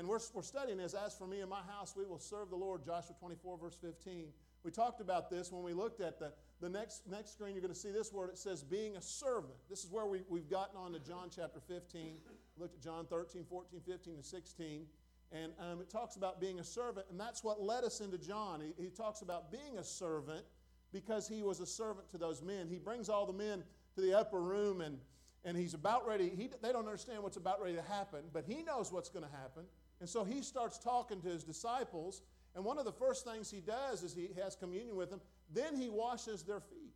And we're, we're studying this. As for me and my house, we will serve the Lord. Joshua 24, verse 15. We talked about this when we looked at the, the next, next screen. You're going to see this word. It says being a servant. This is where we, we've gotten on to John chapter 15. looked at John 13, 14, 15, and 16. And um, it talks about being a servant. And that's what led us into John. He, he talks about being a servant because he was a servant to those men. He brings all the men to the upper room and, and he's about ready. He, they don't understand what's about ready to happen, but he knows what's going to happen. And so he starts talking to his disciples and one of the first things he does is he has communion with them, then he washes their feet.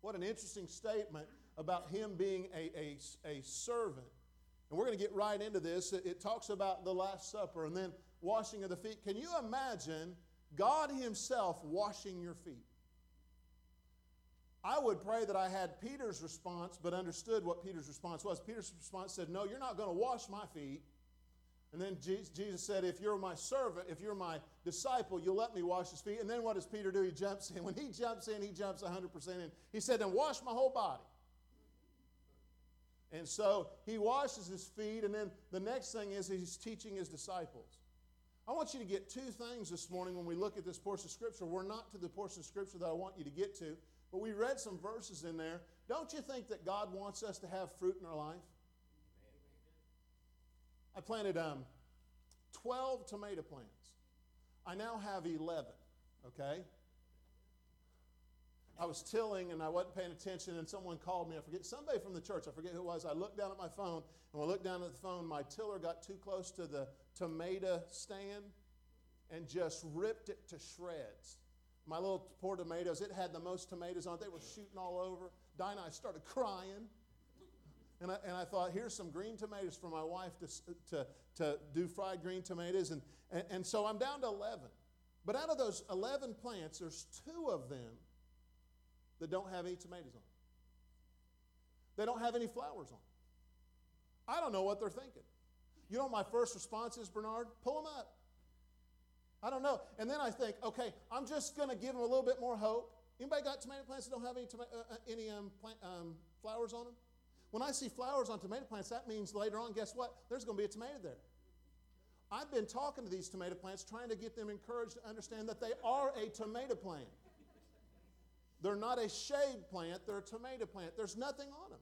What an interesting statement about him being a, a, a servant. And we're going to get right into this. It, it talks about the Last Supper and then washing of the feet. Can you imagine God Himself washing your feet? I would pray that I had Peter's response, but understood what Peter's response was. Peter's response said, No, you're not going to wash my feet. And then Jesus said, If you're my servant, if you're my disciple, you'll let me wash his feet. And then what does Peter do? He jumps in. When he jumps in, he jumps 100% in. He said, Then wash my whole body. And so he washes his feet. And then the next thing is he's teaching his disciples. I want you to get two things this morning when we look at this portion of Scripture. We're not to the portion of Scripture that I want you to get to, but we read some verses in there. Don't you think that God wants us to have fruit in our life? I planted um, 12 tomato plants. I now have 11, okay? I was tilling and I wasn't paying attention, and someone called me. I forget, somebody from the church, I forget who it was. I looked down at my phone, and when I looked down at the phone, my tiller got too close to the tomato stand and just ripped it to shreds. My little poor tomatoes, it had the most tomatoes on it. They were shooting all over. Dinah, I started crying. And I, and I thought, here's some green tomatoes for my wife to, to, to do fried green tomatoes. And, and, and so I'm down to 11. But out of those 11 plants, there's two of them that don't have any tomatoes on. They don't have any flowers on. I don't know what they're thinking. You know my first response is, Bernard? Pull them up. I don't know. And then I think, okay, I'm just going to give them a little bit more hope. Anybody got tomato plants that don't have any, uh, uh, any um, plant, um, flowers on them? When I see flowers on tomato plants, that means later on, guess what? There's going to be a tomato there. I've been talking to these tomato plants, trying to get them encouraged to understand that they are a tomato plant. They're not a shade plant, they're a tomato plant. There's nothing on them.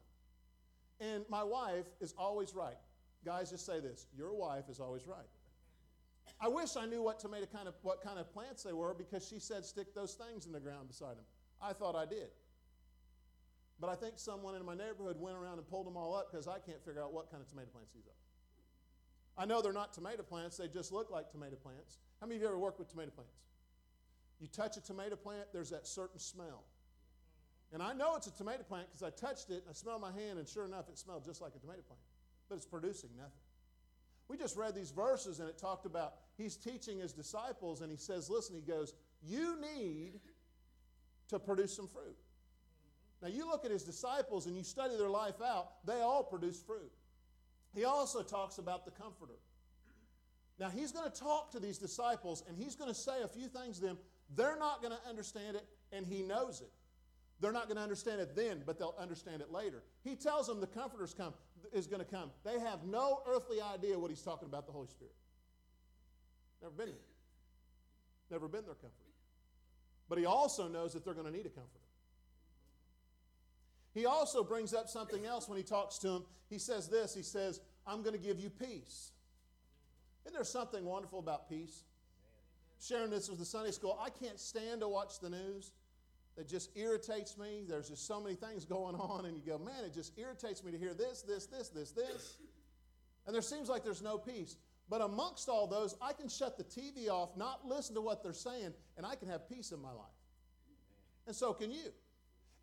And my wife is always right. Guys, just say this your wife is always right. I wish I knew what tomato kind of what kind of plants they were because she said stick those things in the ground beside them. I thought I did. But I think someone in my neighborhood went around and pulled them all up because I can't figure out what kind of tomato plants these are. I know they're not tomato plants, they just look like tomato plants. How many of you ever worked with tomato plants? You touch a tomato plant, there's that certain smell. And I know it's a tomato plant because I touched it, I smelled my hand, and sure enough, it smelled just like a tomato plant. But it's producing nothing. We just read these verses, and it talked about he's teaching his disciples, and he says, Listen, he goes, You need to produce some fruit. Now, you look at his disciples and you study their life out, they all produce fruit. He also talks about the Comforter. Now, he's going to talk to these disciples and he's going to say a few things to them. They're not going to understand it, and he knows it. They're not going to understand it then, but they'll understand it later. He tells them the Comforter's come, is going to come. They have no earthly idea what he's talking about the Holy Spirit. Never been there. Never been their comforter. But he also knows that they're going to need a comforter. He also brings up something else when he talks to him. He says this He says, I'm going to give you peace. Isn't there something wonderful about peace? Sharing this with the Sunday school, I can't stand to watch the news. It just irritates me. There's just so many things going on, and you go, man, it just irritates me to hear this, this, this, this, this. And there seems like there's no peace. But amongst all those, I can shut the TV off, not listen to what they're saying, and I can have peace in my life. And so can you.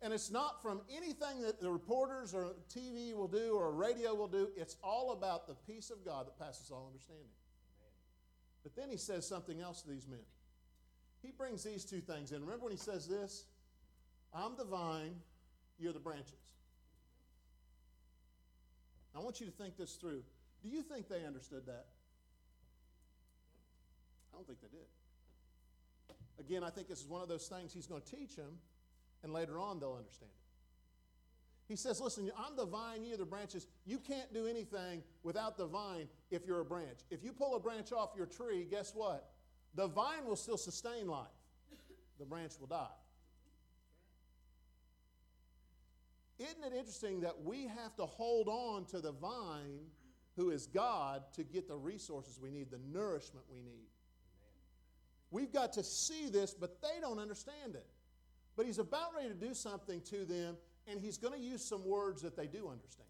And it's not from anything that the reporters or TV will do or radio will do. It's all about the peace of God that passes all understanding. But then he says something else to these men. He brings these two things in. Remember when he says this? I'm the vine, you're the branches. I want you to think this through. Do you think they understood that? I don't think they did. Again, I think this is one of those things he's going to teach them and later on they'll understand it. He says, Listen, I'm the vine, you are the branches. You can't do anything without the vine if you're a branch. If you pull a branch off your tree, guess what? The vine will still sustain life, the branch will die. Isn't it interesting that we have to hold on to the vine, who is God, to get the resources we need, the nourishment we need? We've got to see this, but they don't understand it. But he's about ready to do something to them, and he's going to use some words that they do understand.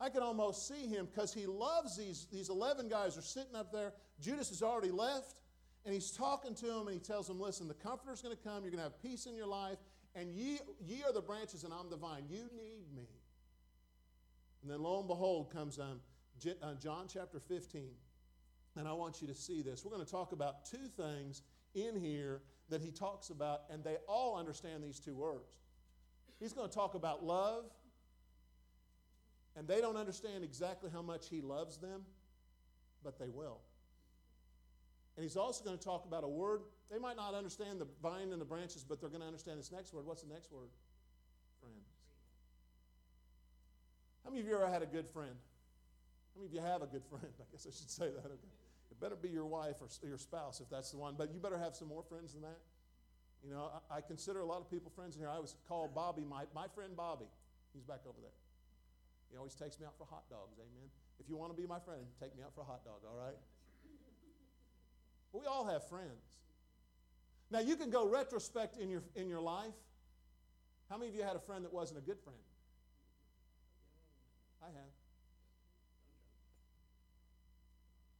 I can almost see him because he loves these, these 11 guys are sitting up there. Judas has already left, and he's talking to them, and he tells them, Listen, the Comforter's going to come. You're going to have peace in your life, and ye, ye are the branches, and I'm the vine. You need me. And then lo and behold comes um, uh, John chapter 15. And I want you to see this. We're going to talk about two things in here that he talks about, and they all understand these two words. He's going to talk about love, and they don't understand exactly how much he loves them, but they will. And he's also going to talk about a word. They might not understand the vine and the branches, but they're going to understand this next word. What's the next word? Friends. How many of you ever had a good friend? How many of you have a good friend? I guess I should say that. Okay. Better be your wife or your spouse if that's the one, but you better have some more friends than that. You know, I, I consider a lot of people friends in here. I was called Bobby, my, my friend Bobby. He's back over there. He always takes me out for hot dogs, amen. If you want to be my friend, take me out for a hot dog, all right? We all have friends. Now, you can go retrospect in your, in your life. How many of you had a friend that wasn't a good friend? I have.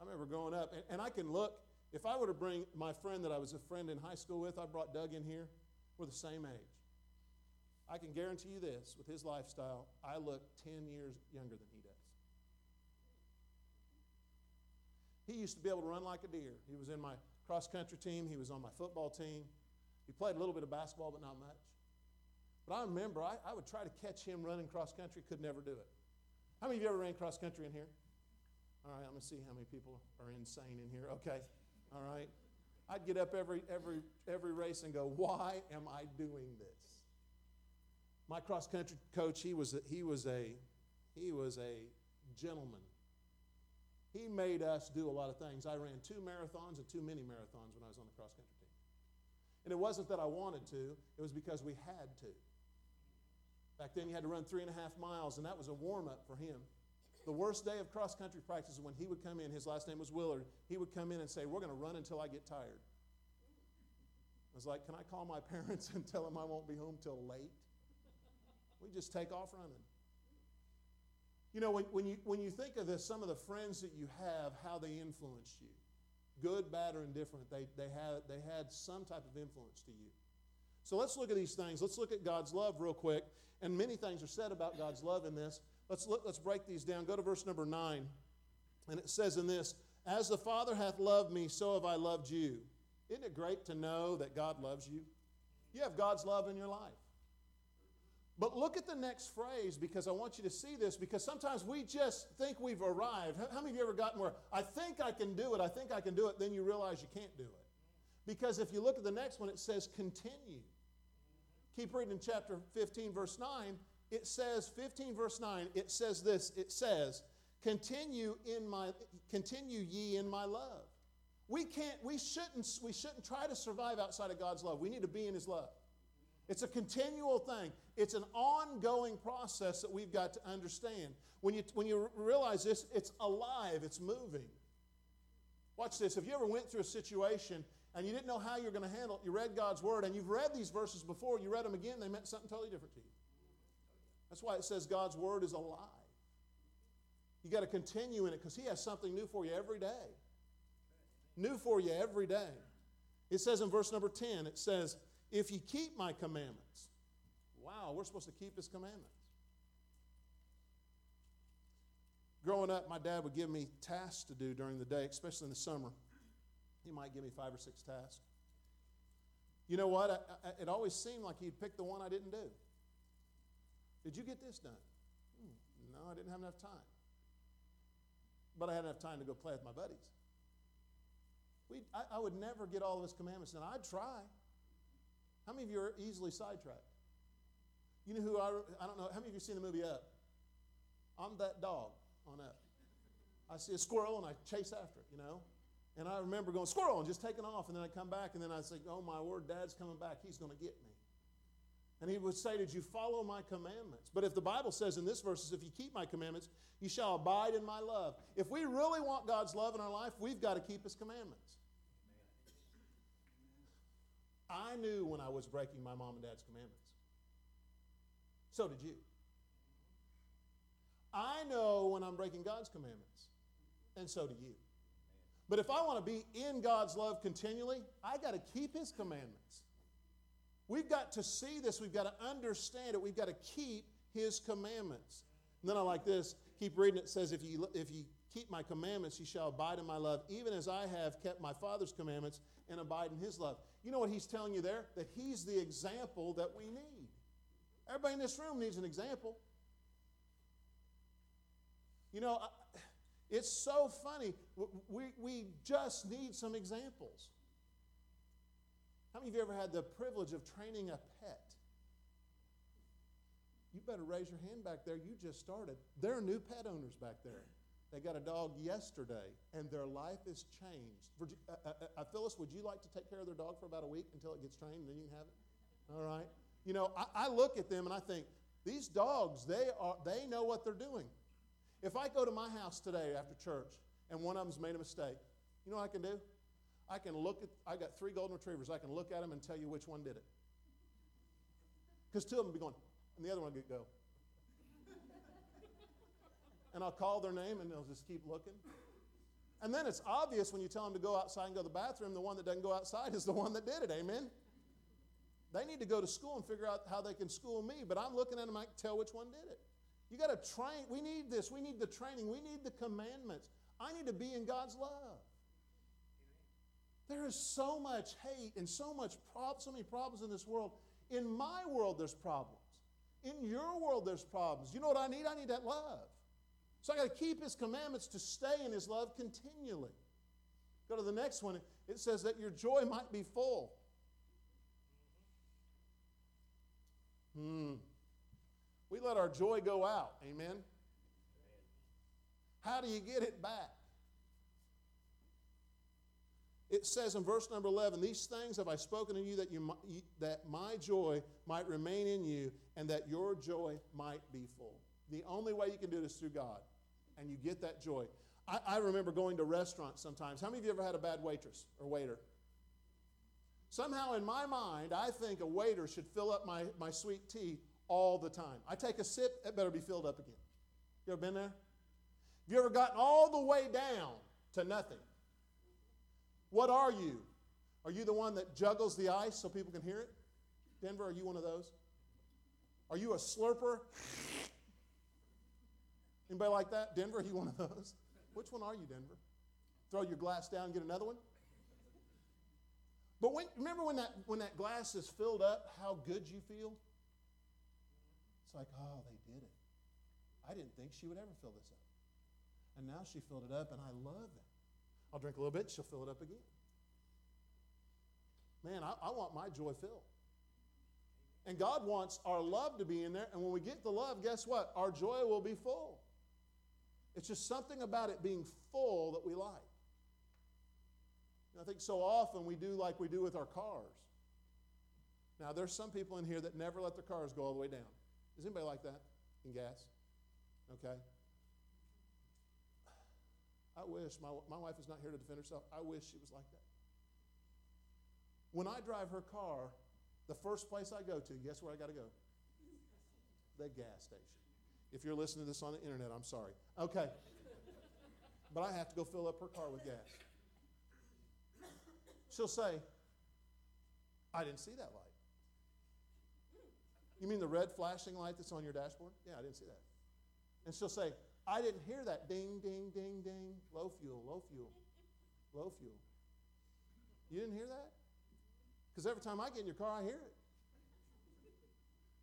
I remember growing up, and, and I can look, if I were to bring my friend that I was a friend in high school with, I brought Doug in here, we're the same age. I can guarantee you this with his lifestyle, I look 10 years younger than he does. He used to be able to run like a deer. He was in my cross country team, he was on my football team. He played a little bit of basketball, but not much. But I remember I, I would try to catch him running cross country, could never do it. How many of you ever ran cross country in here? All right, I'm going to see how many people are insane in here. Okay, all right. I'd get up every, every, every race and go, why am I doing this? My cross country coach, he was a, he was a, he was a gentleman. He made us do a lot of things. I ran two marathons and two mini marathons when I was on the cross country team. And it wasn't that I wanted to, it was because we had to. Back then, you had to run three and a half miles, and that was a warm up for him. The worst day of cross country practice is when he would come in, his last name was Willard. He would come in and say, We're going to run until I get tired. I was like, Can I call my parents and tell them I won't be home till late? We just take off running. You know, when, when, you, when you think of this, some of the friends that you have, how they influenced you, good, bad, or indifferent, they, they, had, they had some type of influence to you. So let's look at these things. Let's look at God's love real quick. And many things are said about God's love in this. Let's, look, let's break these down. Go to verse number 9. And it says in this As the Father hath loved me, so have I loved you. Isn't it great to know that God loves you? You have God's love in your life. But look at the next phrase because I want you to see this because sometimes we just think we've arrived. How many of you ever gotten where I think I can do it, I think I can do it, then you realize you can't do it? Because if you look at the next one, it says continue. Keep reading in chapter 15, verse 9 it says 15 verse 9 it says this it says continue in my continue ye in my love. We can't we shouldn't we shouldn't try to survive outside of god's love. We need to be in his love. It's a continual thing. It's an ongoing process that we've got to understand. When you when you realize this it's alive it's moving. Watch this. If you ever went through a situation and you didn't know how you're going to handle it you read god's word and you've read these verses before you read them again they meant something totally different to you that's why it says God's word is alive. You got to continue in it because He has something new for you every day. New for you every day. It says in verse number 10, it says, If you keep my commandments. Wow, we're supposed to keep His commandments. Growing up, my dad would give me tasks to do during the day, especially in the summer. He might give me five or six tasks. You know what? I, I, it always seemed like he'd pick the one I didn't do. Did you get this done? Hmm, no, I didn't have enough time. But I had enough time to go play with my buddies. We, I, I would never get all of his commandments done. I'd try. How many of you are easily sidetracked? You know who I, I don't know, how many of you seen the movie Up? I'm that dog on Up. I see a squirrel and I chase after it, you know? And I remember going, squirrel, and just taking off. And then I come back and then I say, oh my word, dad's coming back. He's going to get me. And he would say, Did you follow my commandments? But if the Bible says in this verse, if you keep my commandments, you shall abide in my love. If we really want God's love in our life, we've got to keep his commandments. I knew when I was breaking my mom and dad's commandments. So did you. I know when I'm breaking God's commandments, and so do you. But if I want to be in God's love continually, I got to keep His commandments. We've got to see this. We've got to understand it. We've got to keep His commandments. And then I like this. Keep reading. It says, if you, if you keep my commandments, you shall abide in my love, even as I have kept my Father's commandments and abide in His love. You know what He's telling you there? That He's the example that we need. Everybody in this room needs an example. You know, it's so funny. We, we just need some examples. How many of you ever had the privilege of training a pet? You better raise your hand back there. You just started. There are new pet owners back there. They got a dog yesterday, and their life is changed. Virgi- uh, uh, uh, uh, Phyllis, would you like to take care of their dog for about a week until it gets trained, and then you can have it? All right. You know, I, I look at them and I think these dogs, they are, they know what they're doing. If I go to my house today after church and one of them's made a mistake, you know what I can do? I can look at, I got three golden retrievers. I can look at them and tell you which one did it. Because two of them be going, and the other one will go. and I'll call their name and they'll just keep looking. And then it's obvious when you tell them to go outside and go to the bathroom, the one that doesn't go outside is the one that did it. Amen? They need to go to school and figure out how they can school me, but I'm looking at them, I can tell which one did it. You got to train. We need this. We need the training. We need the commandments. I need to be in God's love. There is so much hate and so much prob- so many problems in this world. In my world, there's problems. In your world, there's problems. You know what I need? I need that love. So I got to keep His commandments to stay in His love continually. Go to the next one. It says that your joy might be full. Hmm. We let our joy go out. Amen. How do you get it back? It says in verse number 11, These things have I spoken to you that, you that my joy might remain in you and that your joy might be full. The only way you can do this through God, and you get that joy. I, I remember going to restaurants sometimes. How many of you ever had a bad waitress or waiter? Somehow in my mind, I think a waiter should fill up my, my sweet tea all the time. I take a sip, it better be filled up again. You ever been there? Have you ever gotten all the way down to nothing? What are you? Are you the one that juggles the ice so people can hear it? Denver, are you one of those? Are you a slurper? Anybody like that? Denver, are you one of those? Which one are you, Denver? Throw your glass down get another one? But when, remember when that, when that glass is filled up, how good you feel? It's like, oh, they did it. I didn't think she would ever fill this up. And now she filled it up, and I love that. I'll drink a little bit, she'll fill it up again. Man, I, I want my joy filled. And God wants our love to be in there. And when we get the love, guess what? Our joy will be full. It's just something about it being full that we like. And I think so often we do like we do with our cars. Now, there's some people in here that never let their cars go all the way down. Is anybody like that in gas? Okay. I wish, my, my wife is not here to defend herself. I wish she was like that. When I drive her car, the first place I go to, guess where I got to go? The gas station. If you're listening to this on the internet, I'm sorry. Okay. But I have to go fill up her car with gas. She'll say, I didn't see that light. You mean the red flashing light that's on your dashboard? Yeah, I didn't see that. And she'll say, I didn't hear that ding, ding, ding, ding. Low fuel, low fuel, low fuel. You didn't hear that? Because every time I get in your car, I hear it.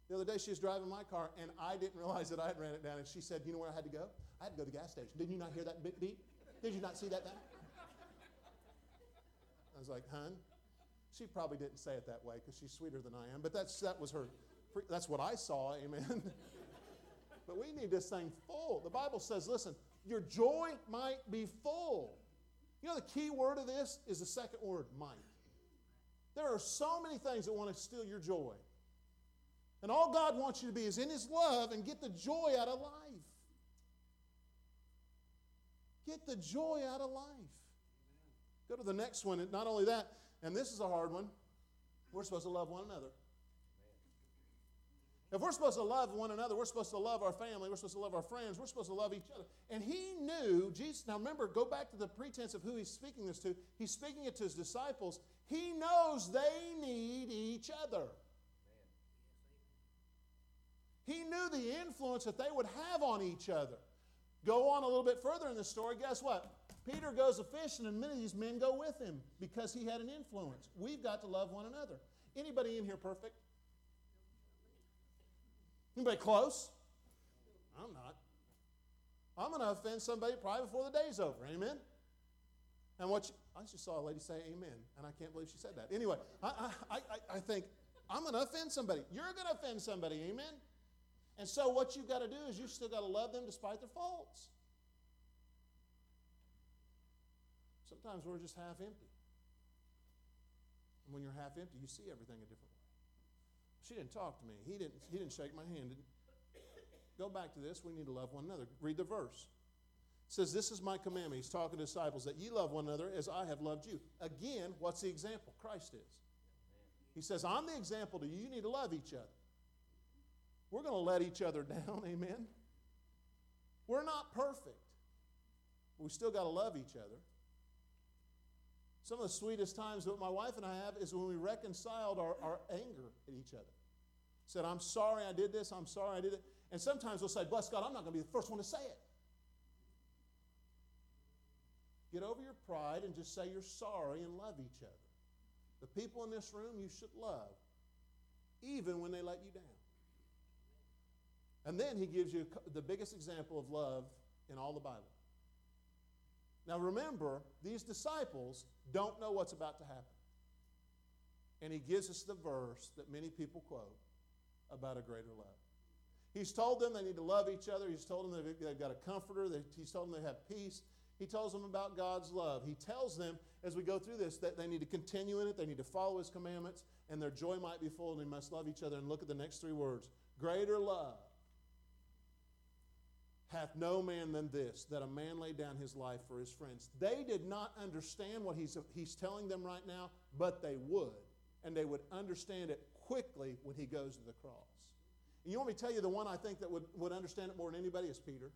The other day, she was driving my car, and I didn't realize that I had ran it down. And she said, You know where I had to go? I had to go to the gas station. Did you not hear that beep? beep? Did you not see that? Thing? I was like, Hun? She probably didn't say it that way because she's sweeter than I am, but that's, that was her That's what I saw, amen. but we need this thing full. The Bible says, listen, your joy might be full. You know, the key word of this is the second word, might. There are so many things that want to steal your joy. And all God wants you to be is in His love and get the joy out of life. Get the joy out of life. Go to the next one. And not only that, and this is a hard one, we're supposed to love one another. If we're supposed to love one another, we're supposed to love our family, we're supposed to love our friends, we're supposed to love each other. And he knew, Jesus, now remember, go back to the pretense of who he's speaking this to. He's speaking it to his disciples. He knows they need each other. He knew the influence that they would have on each other. Go on a little bit further in the story, guess what? Peter goes a fishing, and many of these men go with him because he had an influence. We've got to love one another. Anybody in here perfect? Anybody close? I'm not. I'm going to offend somebody probably before the day's over. Amen? And what you, I just saw a lady say amen, and I can't believe she said that. Anyway, I, I, I, I think I'm going to offend somebody. You're going to offend somebody. Amen? And so what you've got to do is you still got to love them despite their faults. Sometimes we're just half empty. And when you're half empty, you see everything a different. She didn't talk to me. He didn't, he didn't shake my hand. Go back to this. We need to love one another. Read the verse. It says, This is my commandment. He's talking to disciples that ye love one another as I have loved you. Again, what's the example? Christ is. He says, I'm the example to you. You need to love each other. We're going to let each other down. Amen. We're not perfect. But we still got to love each other. Some of the sweetest times that my wife and I have is when we reconciled our, our anger at each other. Said, I'm sorry I did this, I'm sorry I did it. And sometimes we'll say, Bless God, I'm not going to be the first one to say it. Get over your pride and just say you're sorry and love each other. The people in this room you should love, even when they let you down. And then he gives you the biggest example of love in all the Bible. Now remember, these disciples don't know what's about to happen. And he gives us the verse that many people quote about a greater love. He's told them they need to love each other. He's told them they've got a comforter. He's told them they have peace. He tells them about God's love. He tells them as we go through this that they need to continue in it, they need to follow His commandments, and their joy might be full, and they must love each other. And look at the next three words Greater love hath no man than this, that a man lay down his life for his friends. They did not understand what he's, he's telling them right now, but they would. And they would understand it quickly when he goes to the cross. And you want me to tell you the one I think that would, would understand it more than anybody is Peter.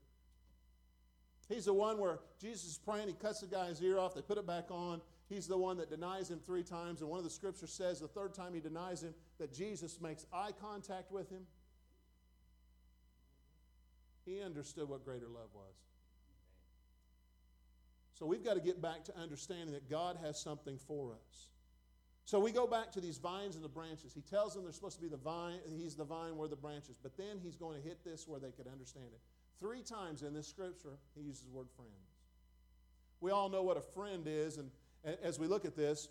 He's the one where Jesus is praying, he cuts the guy's ear off, they put it back on. He's the one that denies him three times. And one of the scriptures says the third time he denies him that Jesus makes eye contact with him he understood what greater love was. So we've got to get back to understanding that God has something for us. So we go back to these vines and the branches. He tells them they're supposed to be the vine, he's the vine, we're the branches. But then he's going to hit this where they could understand it. Three times in this scripture, he uses the word friends. We all know what a friend is, and as we look at this,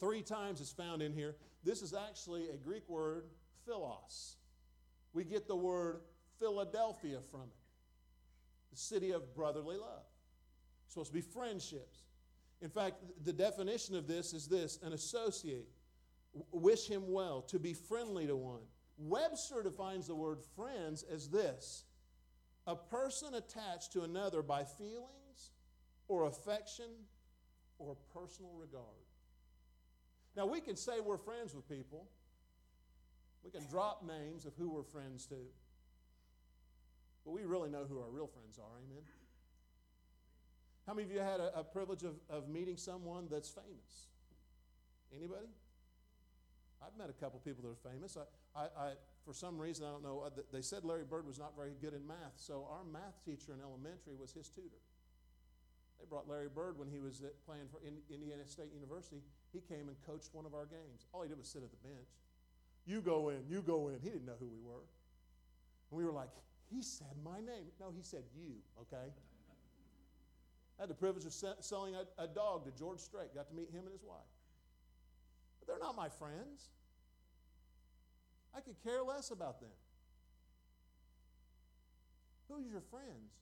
three times it's found in here. This is actually a Greek word, philos. We get the word Philadelphia from it. The city of brotherly love. It's supposed to be friendships. In fact, the definition of this is this an associate, wish him well, to be friendly to one. Webster defines the word friends as this a person attached to another by feelings or affection or personal regard. Now, we can say we're friends with people, we can drop names of who we're friends to. But we really know who our real friends are. Amen. How many of you had a, a privilege of, of meeting someone that's famous? Anybody? I've met a couple people that are famous. I, I, I, for some reason, I don't know, uh, they said Larry Bird was not very good in math, so our math teacher in elementary was his tutor. They brought Larry Bird when he was playing for Indiana State University. He came and coached one of our games. All he did was sit at the bench. You go in, you go in. He didn't know who we were. And we were like, he said my name. No, he said you, okay? I had the privilege of selling a, a dog to George Strait. Got to meet him and his wife. But they're not my friends. I could care less about them. Who's your friends?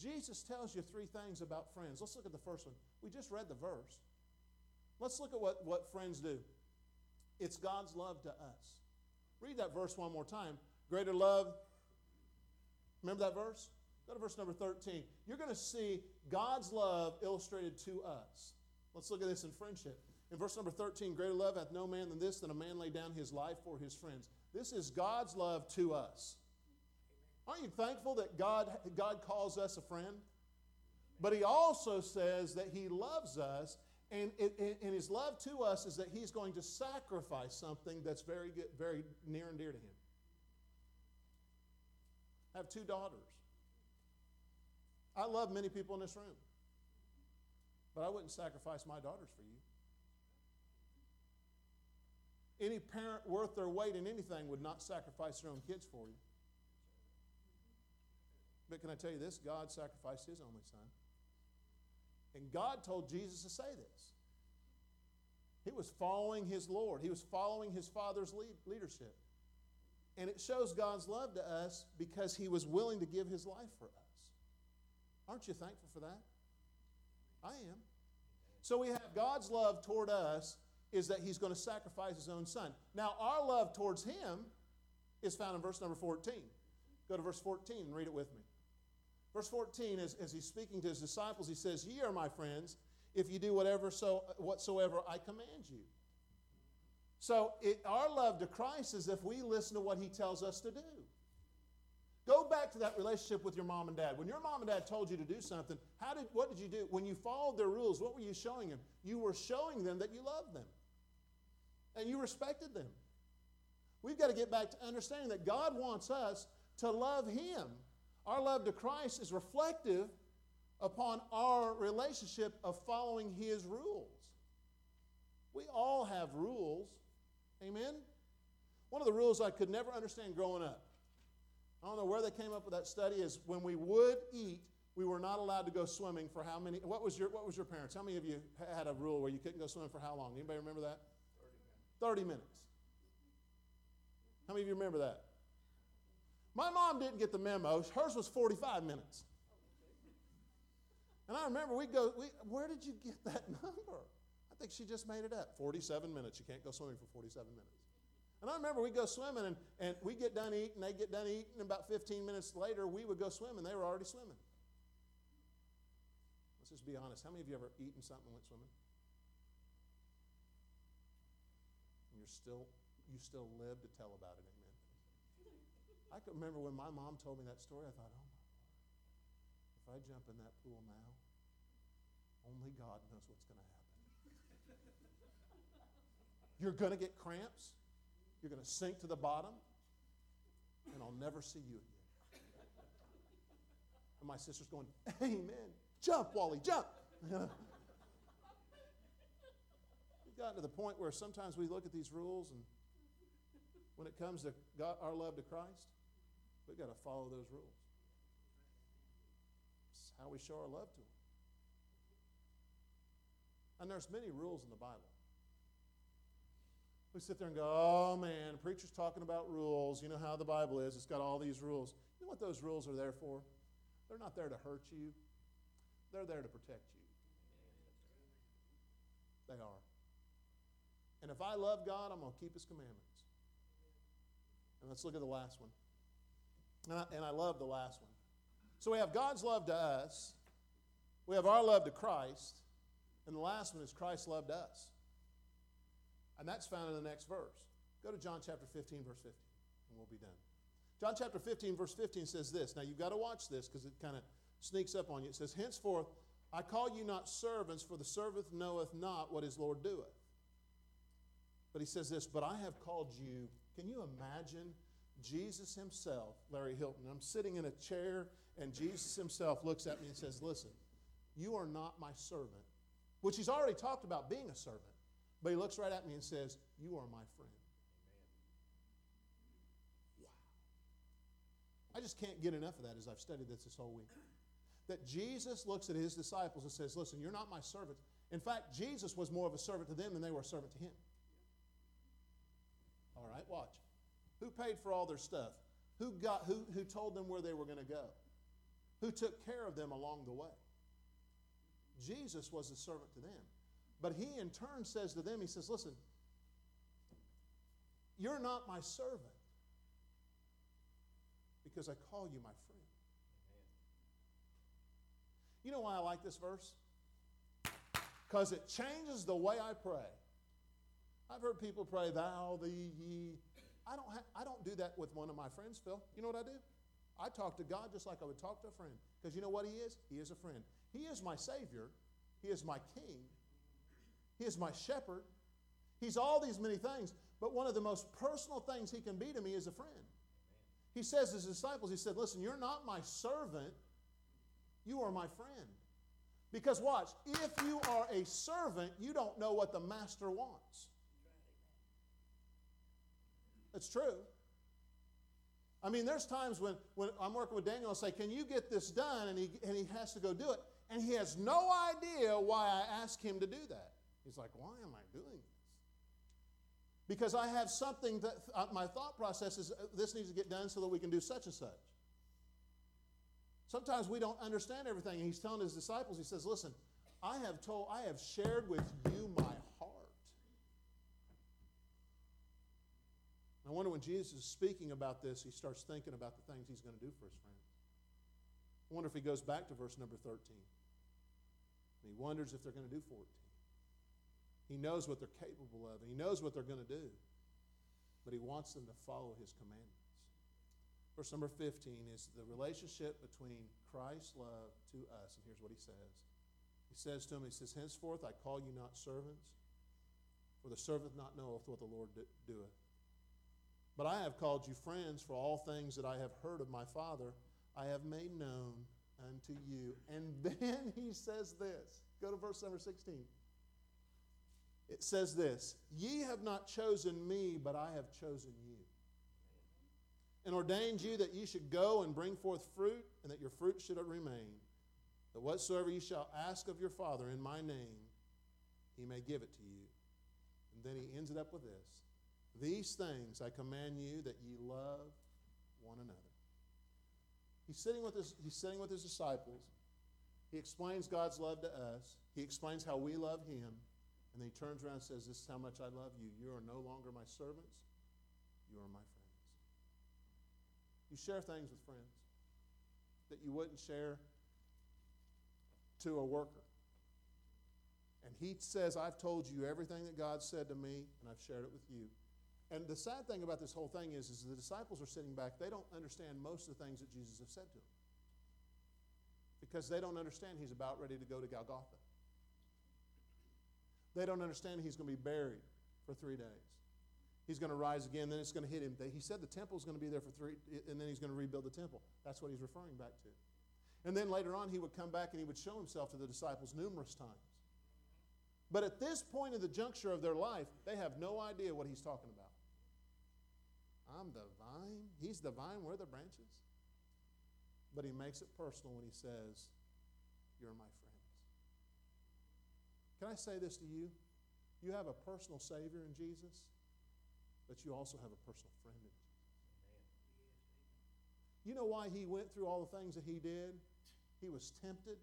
Jesus tells you three things about friends. Let's look at the first one. We just read the verse. Let's look at what, what friends do. It's God's love to us. Read that verse one more time. Greater love. Remember that verse? Go to verse number 13. You're going to see God's love illustrated to us. Let's look at this in friendship. In verse number 13, greater love hath no man than this, than a man lay down his life for his friends. This is God's love to us. Aren't you thankful that God, God calls us a friend? But He also says that He loves us, and, and His love to us is that He's going to sacrifice something that's very, good, very near and dear to Him. I have two daughters. I love many people in this room, but I wouldn't sacrifice my daughters for you. Any parent worth their weight in anything would not sacrifice their own kids for you. But can I tell you this? God sacrificed his only son. And God told Jesus to say this. He was following his Lord, he was following his Father's lead, leadership. And it shows God's love to us because he was willing to give his life for us. Aren't you thankful for that? I am. So we have God's love toward us is that he's going to sacrifice his own son. Now, our love towards him is found in verse number 14. Go to verse 14 and read it with me. Verse 14, as, as he's speaking to his disciples, he says, Ye are my friends if you do whatever so, whatsoever I command you. So it, our love to Christ is if we listen to what he tells us to do. Go back to that relationship with your mom and dad. When your mom and dad told you to do something, how did, what did you do? When you followed their rules, what were you showing them? You were showing them that you loved them and you respected them. We've got to get back to understanding that God wants us to love Him. Our love to Christ is reflective upon our relationship of following His rules. We all have rules. Amen? One of the rules I could never understand growing up, I don't know where they came up with that study, is when we would eat, we were not allowed to go swimming for how many? What was your, what was your parents? How many of you had a rule where you couldn't go swimming for how long? Anybody remember that? 30 minutes. How many of you remember that? My mom didn't get the memo. Hers was 45 minutes. And I remember we go, we, where did you get that number? I think she just made it up. 47 minutes. You can't go swimming for 47 minutes. And I remember we'd go swimming and, and we get done eating, they get done eating, and about 15 minutes later we would go swimming. They were already swimming. Let's just be honest. How many of you ever eaten something and went swimming? you're still, you still live to tell about it. Amen. I can remember when my mom told me that story, I thought, oh my Lord, if I jump in that pool now, only God knows what's going to happen. You're going to get cramps. You're going to sink to the bottom, and I'll never see you again. And my sister's going, Amen. Jump, Wally, jump. We've gotten to the point where sometimes we look at these rules and when it comes to God, our love to Christ, we've got to follow those rules. It's how we show our love to Him. And there's many rules in the Bible. We sit there and go, oh man, a preacher's talking about rules. You know how the Bible is. It's got all these rules. You know what those rules are there for? They're not there to hurt you, they're there to protect you. They are. And if I love God, I'm going to keep His commandments. And let's look at the last one. And I, and I love the last one. So we have God's love to us, we have our love to Christ, and the last one is Christ's love to us. And that's found in the next verse. Go to John chapter 15, verse 15, and we'll be done. John chapter 15, verse 15 says this. Now you've got to watch this because it kind of sneaks up on you. It says, Henceforth, I call you not servants, for the servant knoweth not what his Lord doeth. But he says this, but I have called you. Can you imagine Jesus himself, Larry Hilton? I'm sitting in a chair, and Jesus himself looks at me and says, Listen, you are not my servant, which he's already talked about being a servant. But he looks right at me and says, You are my friend. Wow. I just can't get enough of that as I've studied this this whole week. That Jesus looks at his disciples and says, Listen, you're not my servant. In fact, Jesus was more of a servant to them than they were a servant to him. All right, watch. Who paid for all their stuff? Who, got, who, who told them where they were going to go? Who took care of them along the way? Jesus was a servant to them. But he, in turn, says to them, He says, Listen, you're not my servant because I call you my friend. You know why I like this verse? Because it changes the way I pray. I've heard people pray, Thou, Thee, Ye. I don't, ha- I don't do that with one of my friends, Phil. You know what I do? I talk to God just like I would talk to a friend. Because you know what He is? He is a friend. He is my Savior. He is my King. He is my shepherd. He's all these many things. But one of the most personal things He can be to me is a friend. He says to his disciples, He said, Listen, you're not my servant, you are my friend. Because watch, if you are a servant, you don't know what the master wants. It's true. I mean, there's times when, when I'm working with Daniel, I'll say, Can you get this done? And he, and he has to go do it. And he has no idea why I ask him to do that. He's like, Why am I doing this? Because I have something that uh, my thought process is uh, this needs to get done so that we can do such and such. Sometimes we don't understand everything. And he's telling his disciples, he says, Listen, I have told, I have shared with you my heart. I wonder when Jesus is speaking about this, he starts thinking about the things he's going to do for his friends. I wonder if he goes back to verse number 13. And he wonders if they're going to do 14. He knows what they're capable of, and he knows what they're going to do. But he wants them to follow his commandments. Verse number 15 is the relationship between Christ's love to us. And here's what he says He says to him, He says, Henceforth I call you not servants, for the servant not knoweth what the Lord doeth but I have called you friends, for all things that I have heard of my Father, I have made known unto you. And then he says this. Go to verse number 16. It says this Ye have not chosen me, but I have chosen you. And ordained you that ye should go and bring forth fruit, and that your fruit should remain. That whatsoever ye shall ask of your Father in my name, he may give it to you. And then he ends it up with this these things I command you that ye love one another. He's sitting with his, he's sitting with his disciples. He explains God's love to us. He explains how we love him. And then he turns around and says, This is how much I love you. You are no longer my servants, you are my friends. You share things with friends that you wouldn't share to a worker. And he says, I've told you everything that God said to me, and I've shared it with you. And the sad thing about this whole thing is, is the disciples are sitting back. They don't understand most of the things that Jesus has said to them. Because they don't understand he's about ready to go to Golgotha. They don't understand he's going to be buried for three days. He's going to rise again, then it's going to hit him. He said the temple's going to be there for three, and then he's going to rebuild the temple. That's what he's referring back to. And then later on, he would come back and he would show himself to the disciples numerous times. But at this point in the juncture of their life, they have no idea what he's talking about. I'm the vine. He's the vine. We're the branches. But he makes it personal when he says, You're my friends. Can I say this to you? You have a personal Savior in Jesus, but you also have a personal friend in Jesus. You know why he went through all the things that he did? He was tempted,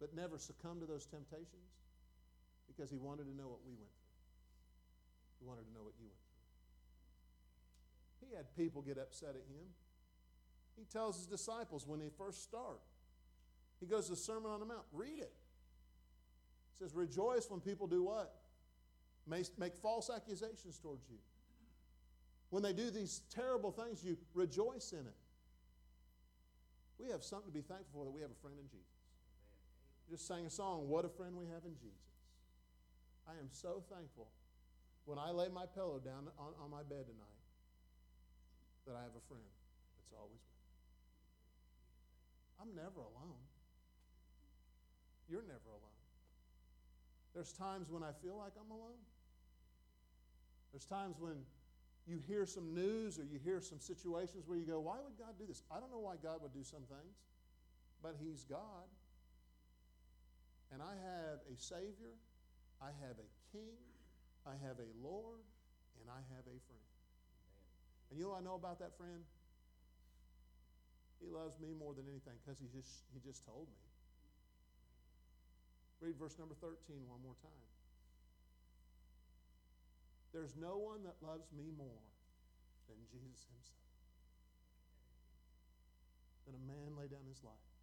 but never succumbed to those temptations because he wanted to know what we went through. He wanted to know what you went through. He had people get upset at him. He tells his disciples when they first start. He goes to the Sermon on the Mount. Read it. It says, Rejoice when people do what? Make false accusations towards you. When they do these terrible things, you rejoice in it. We have something to be thankful for that we have a friend in Jesus. Just sang a song, What a Friend We Have in Jesus. I am so thankful when I lay my pillow down on, on my bed tonight that I have a friend that's always with me. I'm never alone. You're never alone. There's times when I feel like I'm alone. There's times when you hear some news or you hear some situations where you go, Why would God do this? I don't know why God would do some things, but He's God. And I have a Savior, I have a King, I have a Lord, and I have a friend. And you know I know about that friend? He loves me more than anything because he just, he just told me. Read verse number 13 one more time. There's no one that loves me more than Jesus himself. Than a man lay down his life